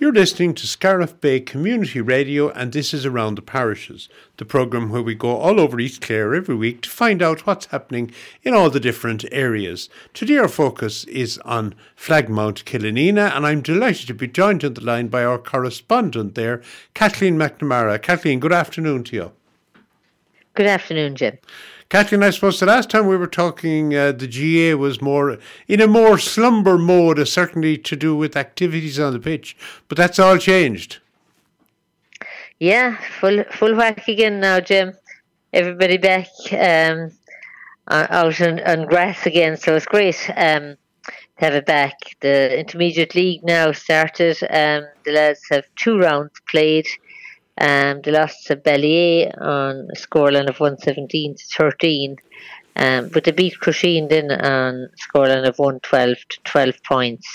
You're listening to Scariff Bay Community Radio, and this is Around the Parishes, the programme where we go all over East Clare every week to find out what's happening in all the different areas. Today, our focus is on Flagmount Killanena, and I'm delighted to be joined on the line by our correspondent there, Kathleen McNamara. Kathleen, good afternoon to you. Good afternoon, Jim. Kathleen, I suppose the last time we were talking, uh, the GAA was more in a more slumber mode, certainly to do with activities on the pitch, but that's all changed. Yeah, full full whack again now, Jim. Everybody back um, out on, on grass again, so it's great um, to have it back. The intermediate league now started. Um, the lads have two rounds played. Um, they lost to Ballyea on a scoreline of 117 to 13. Um, but they beat Crusheen then on scoreline of 112 to 12 points.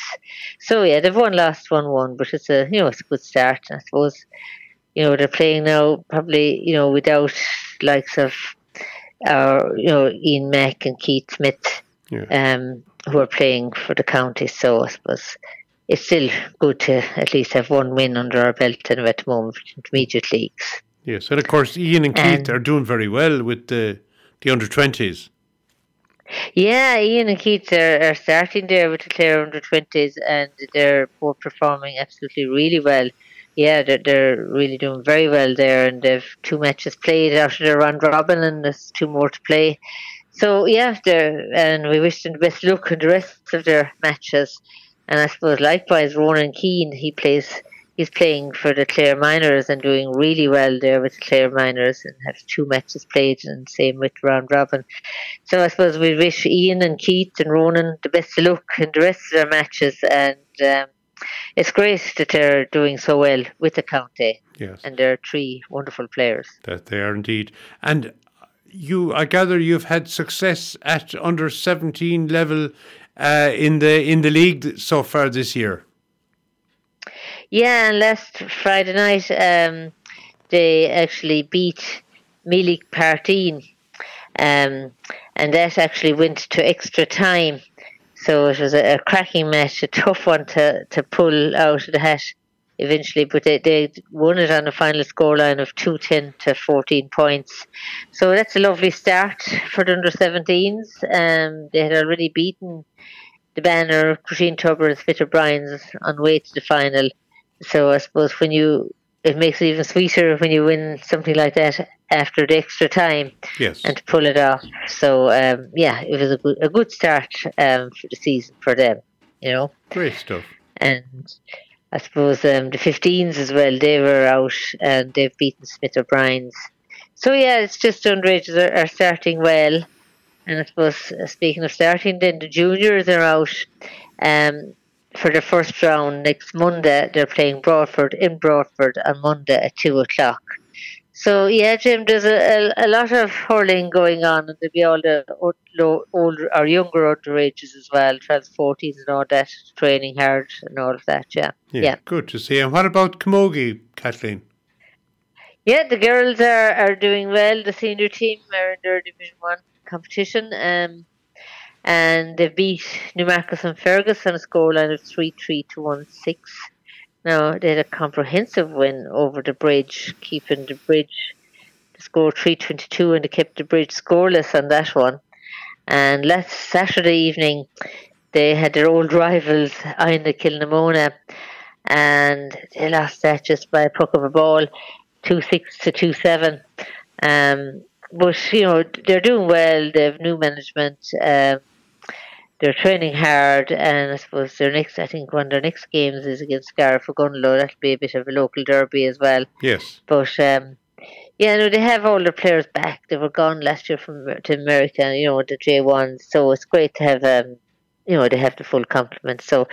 So yeah, they've won last 1 1, but it's a, you know, it's a good start. I suppose, you know, they're playing now probably, you know, without likes of, uh, you know, Ian Mack and Keith Smith, yeah. um, who are playing for the county. So I suppose it's still good to at least have one win under our belt and at the moment intermediate leagues. Yes, and of course Ian and Keith are doing very well with the the under twenties. Yeah, Ian and Keith are, are starting there with the Clare under twenties, and they're both performing absolutely really well. Yeah, they're, they're really doing very well there, and they've two matches played after their round robin, and there's two more to play. So yeah, and we wish them the best luck in the rest of their matches. And I suppose likewise, Ronan Keane, he plays, he's playing for the Clare Minors and doing really well there with the Clare Minors and have two matches played and same with round robin. So I suppose we wish Ian and Keith and Ronan the best of luck in the rest of their matches and um, it's great that they're doing so well with the county. Yes. And they're three wonderful players. That they are indeed. And you, I gather you've had success at under 17 level uh, in the in the league so far this year. Yeah, and last Friday night um, they actually beat Mealy Partine, um, and that actually went to extra time. So it was a, a, cracking match, a tough one to, to pull out of the hat eventually, but they, they won it on a final scoreline of 210 to 14 points. So that's a lovely start for the under 17s. Um, they had already beaten the banner, Crusheen Tubbers, Smith Bryans on way to the final. So I suppose when you, it makes it even sweeter when you win something like that after the extra time. Yes. And to pull it off. So um, yeah, it was a good, a good start um, for the season for them. You know. Great stuff. And I suppose um, the 15s as well, they were out and they've beaten Smith O'Brien's. So yeah, it's just underages are, are starting well. And I suppose uh, speaking of starting, then the juniors are out um, for the first round next Monday. They're playing Broadford in Broadford on Monday at two o'clock. So yeah, Jim, there's a, a, a lot of hurling going on, and there'll be all the old, older or younger underages as well, trans and all that, training hard and all of that. Yeah. yeah, yeah, good to see. And what about Camogie, Kathleen? Yeah, the girls are, are doing well. The senior team are in their Division One competition, um, and they beat Newmarket on Fergus on a scoreline of three three to one six. Now they had a comprehensive win over the bridge, keeping the bridge the score three twenty two, and they kept the bridge scoreless on that one. And last Saturday evening, they had their old rivals Inagh Kilnamona, and they lost that just by a puck of a ball, two six to two seven. Um, but you know they're doing well. They have new management. Um, they're training hard, and I suppose their next, I think, one of their next games is against Scariff Ogonnelloe. That'll be a bit of a local derby as well. Yes. But um, yeah, no, they have all their players back. They were gone last year from to America, you know, the J ones. So it's great to have um, you know, they have the full complement. So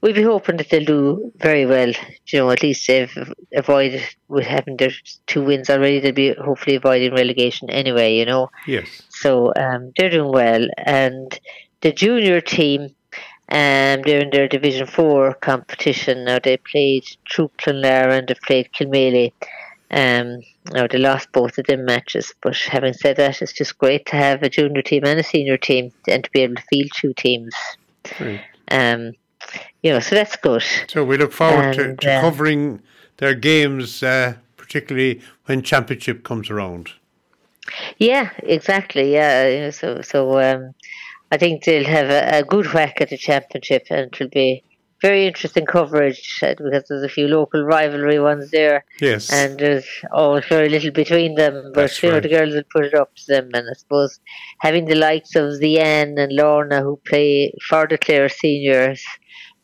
we'll be hoping that they'll do very well. You know, at least they've avoided with having their two wins already. They'll be hopefully avoiding relegation anyway. You know. Yes. So um, they're doing well, and the junior team, um, they're in their Division 4 competition. Now they played Troop and they played Kilmaley. Um, now they lost both of them matches, but having said that, it's just great to have a junior team and a senior team and to be able to field two teams. Um, you know, so that's good. So we look forward and, to, to uh, covering their games, uh, particularly when championship comes around. Yeah, exactly. Yeah, so so um, I think they'll have a, a, good whack at the championship, and it'll be very interesting coverage uh, because there's a few local rivalry ones there. Yes, and there's always very little between them. But That's you know, right. the girls will put it up to them, and I suppose having the likes of Zian and Lorna who play for the Clare seniors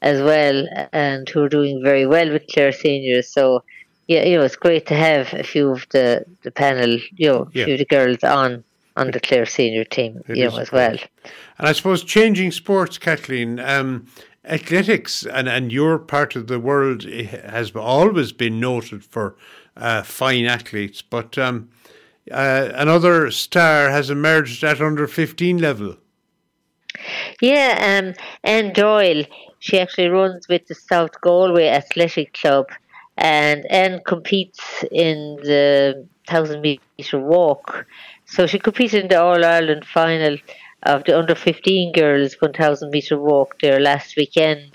as well, and who are doing very well with Clare seniors. So yeah, you know, it's great to have a few of the, the panel, you know, yeah. a few of the girls on on the Clare senior team, it you know, as well. And I suppose changing sports, Kathleen, um, athletics and, and your part of the world has always been noted for uh, fine athletes, but um, uh, another star has emerged at under 15 level. Yeah, um, Anne Doyle, she actually runs with the South Galway Athletic Club and Anne competes in the 1000 metre walk. So she competed in the All Ireland final of the under 15 girls 1000 metre walk there last weekend.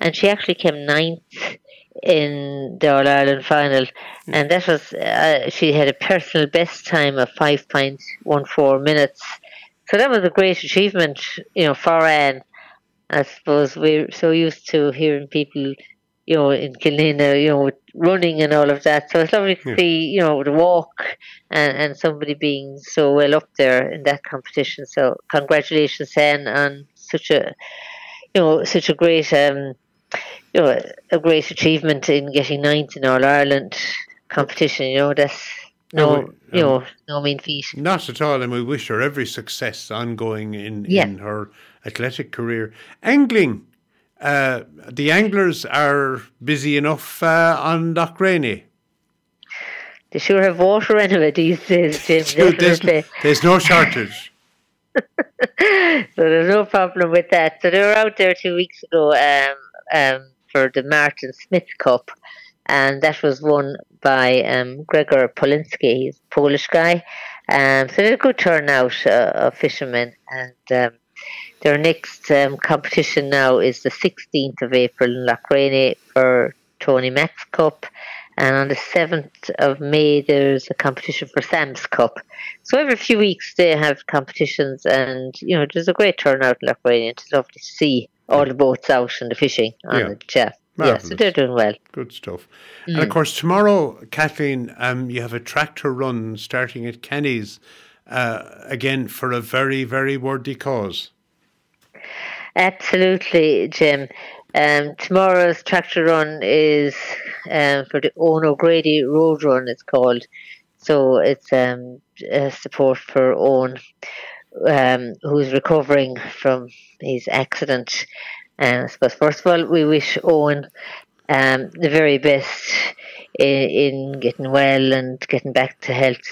And she actually came ninth in the All Ireland final. And that was, uh, she had a personal best time of 5.14 minutes. So that was a great achievement, you know, for Anne. I suppose we're so used to hearing people you know, in Killanena, you know, running and all of that. So it's lovely to yeah. see, you know, the walk and, and somebody being so well up there in that competition. So congratulations, Hen, on such a, you know, such a great, um, you know, a great achievement in getting ninth in All Ireland competition. You know, that's no, um, you know, no mean feat. Not at all, and we wish her every success ongoing in yeah. in her athletic career. Angling uh, the anglers are busy enough uh, on Lough Graney. They sure have water anyway these days, Jim. there's, there's no shortage. so there's no problem with that. So they were out there two weeks ago um, um, for the Martin Smith Cup, and that was won by um, Gregor Polinski. He's a Polish guy. Um, so they had a good turnout uh, of fishermen, and um, their next um, competition now is the 16th of April in Lough for Tony Mack's Cup. And on the 7th of May, there's a competition for Sam's Cup. So every few weeks they have competitions, and you know there's a great turnout in Lough It's lovely to see all the boats out and the fishing on yeah. the chat. Yeah, so they're doing well. Good stuff. Mm. And of course, tomorrow, Kathleen, um, you have a tractor run starting at Kenny's uh, again for a very, very worthy cause. Absolutely, Jim. Um, tomorrow's tractor run is um, for the Owen O'Grady Road Run, it's called. So it's um, support for Owen, um, who's recovering from his accident. And I suppose, first of all, we wish Owen um, the very best in, in, getting well and getting back to health,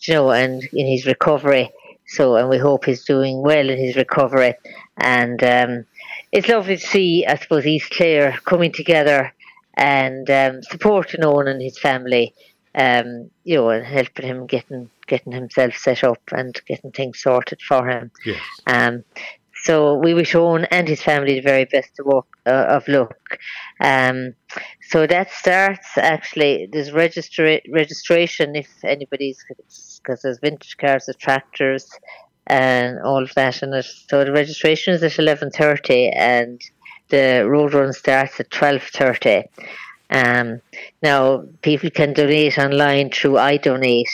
you know, and in his recovery. So, and we hope he's doing well in his recovery. And um, it's lovely to see, I suppose, East Clare coming together and um, supporting Owen and his family, um, you know, and helping him getting getting himself set up and getting things sorted for him. Yes. Um, so we wish Owen and his family the very best of, luck, uh, of luck. Um, so that starts actually. There's registra- registration if anybody's because there's vintage cars, there's tractors, and all of that it. So the registration is at eleven thirty, and the road run starts at twelve thirty. Um, now people can donate online through iDonate,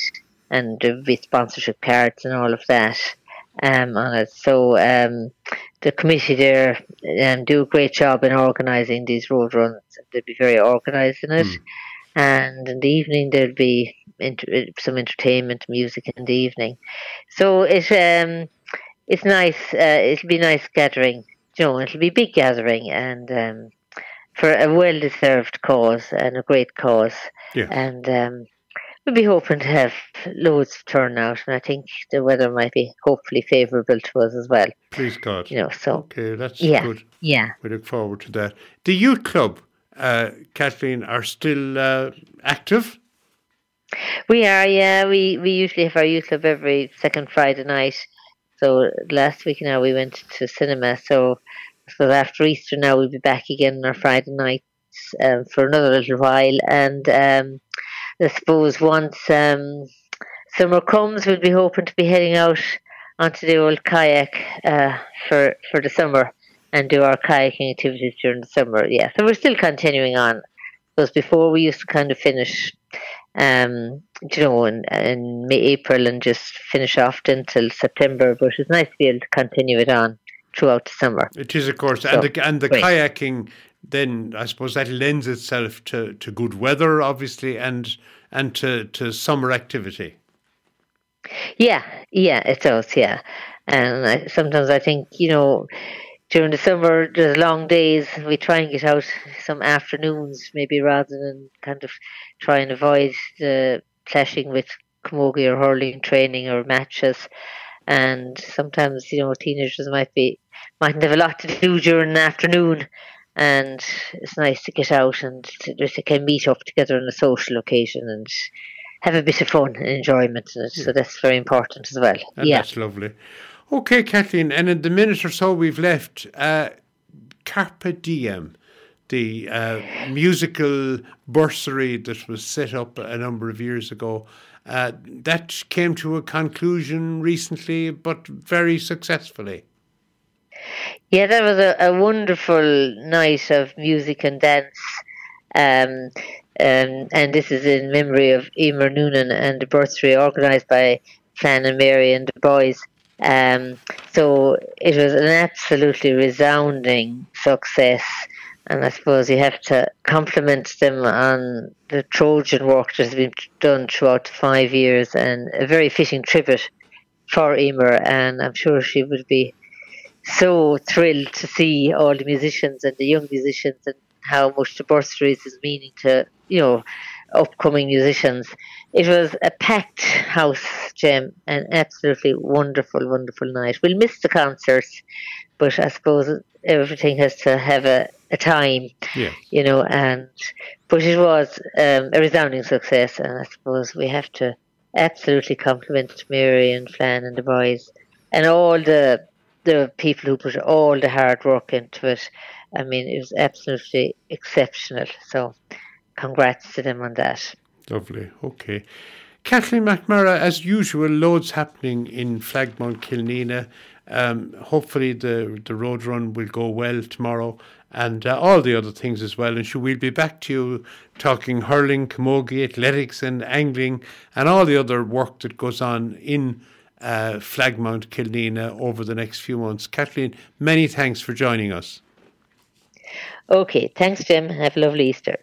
and with sponsorship cards and all of that um, on it. So um, the committee there um, do a great job in organising these road runs. They'll be very organised in it. Mm. And in the evening there'll be inter- some entertainment, music in the evening. So it um, it's nice. Uh, it'll be nice gathering. You know, it'll be a big gathering and um, for a well-deserved cause and a great cause. Yeah. And um, we'll be hoping to have loads of turnout, and I think the weather might be hopefully favourable to us as well. Please God. You know, so okay, that's yeah, good. Yeah, we look forward to that. The youth club, uh, Kathleen, are still uh, active. We are, yeah. We we usually have our youth club every second Friday night. So last week now we went to cinema. So so after Easter now we'll be back again on our Friday nights um, for another little while, and um, I suppose once um, summer comes, we'll be hoping to be heading out onto the old kayak uh, for for the summer and do our kayaking activities during the summer. Yeah, so we're still continuing on. Because before we used to kind of finish, um, you know, in, in May, April and just finish off until September. But it's nice to be able to continue it on throughout the summer. It is, of course, so, and the and the kayaking. Then I suppose that lends itself to, to good weather, obviously, and and to, to summer activity. Yeah, yeah, it does. Yeah, and I, sometimes I think you know during the summer there's long days. We try and get out some afternoons, maybe rather than kind of try and avoid the clashing with camogie or hurling training or matches. And sometimes you know teenagers might be mightn't have a lot to do during the afternoon. And it's nice to get out and to, just can meet up together on a social occasion and have a bit of fun and enjoyment in it. So that's very important as well. And yeah. That's lovely. Okay, Kathleen, and in the minute or so we've left, uh, Carpe Diem, the uh, musical bursary that was set up a number of years ago, uh, that came to a conclusion recently, but very successfully. Yeah, that was a, a wonderful night of music and dance. Um, um, and this is in memory of Emer Noonan and the bursary organised by Flann and Mary and the boys. Um, so it was an absolutely resounding success. And I suppose you have to compliment them on the Trojan work that has been done throughout the five years and a very fitting tribute for Emer. And I'm sure she would be so thrilled to see all the musicians and the young musicians and how much the bursaries is meaning to, you know, upcoming musicians. It was a packed house, Jim, an absolutely wonderful, wonderful night. We'll miss the concerts, but I suppose everything has to have a, a time, yeah. you know, and but it was um, a resounding success, and I suppose we have to absolutely compliment Mary and Flann and the boys and all the the people who put all the hard work into it. I mean, it was absolutely exceptional. So, congrats to them on that. Lovely. Okay. Kathleen McNamara, as usual, loads happening in Flagmount Killanena. Um, hopefully, the the road run will go well tomorrow, and uh, all the other things as well. And we'll be back to you talking hurling, camogie, athletics, and angling, and all the other work that goes on in uh, Flagmount Killanena over the next few months. Kathleen, many thanks for joining us. Okay, thanks, Jim. Have a lovely Easter.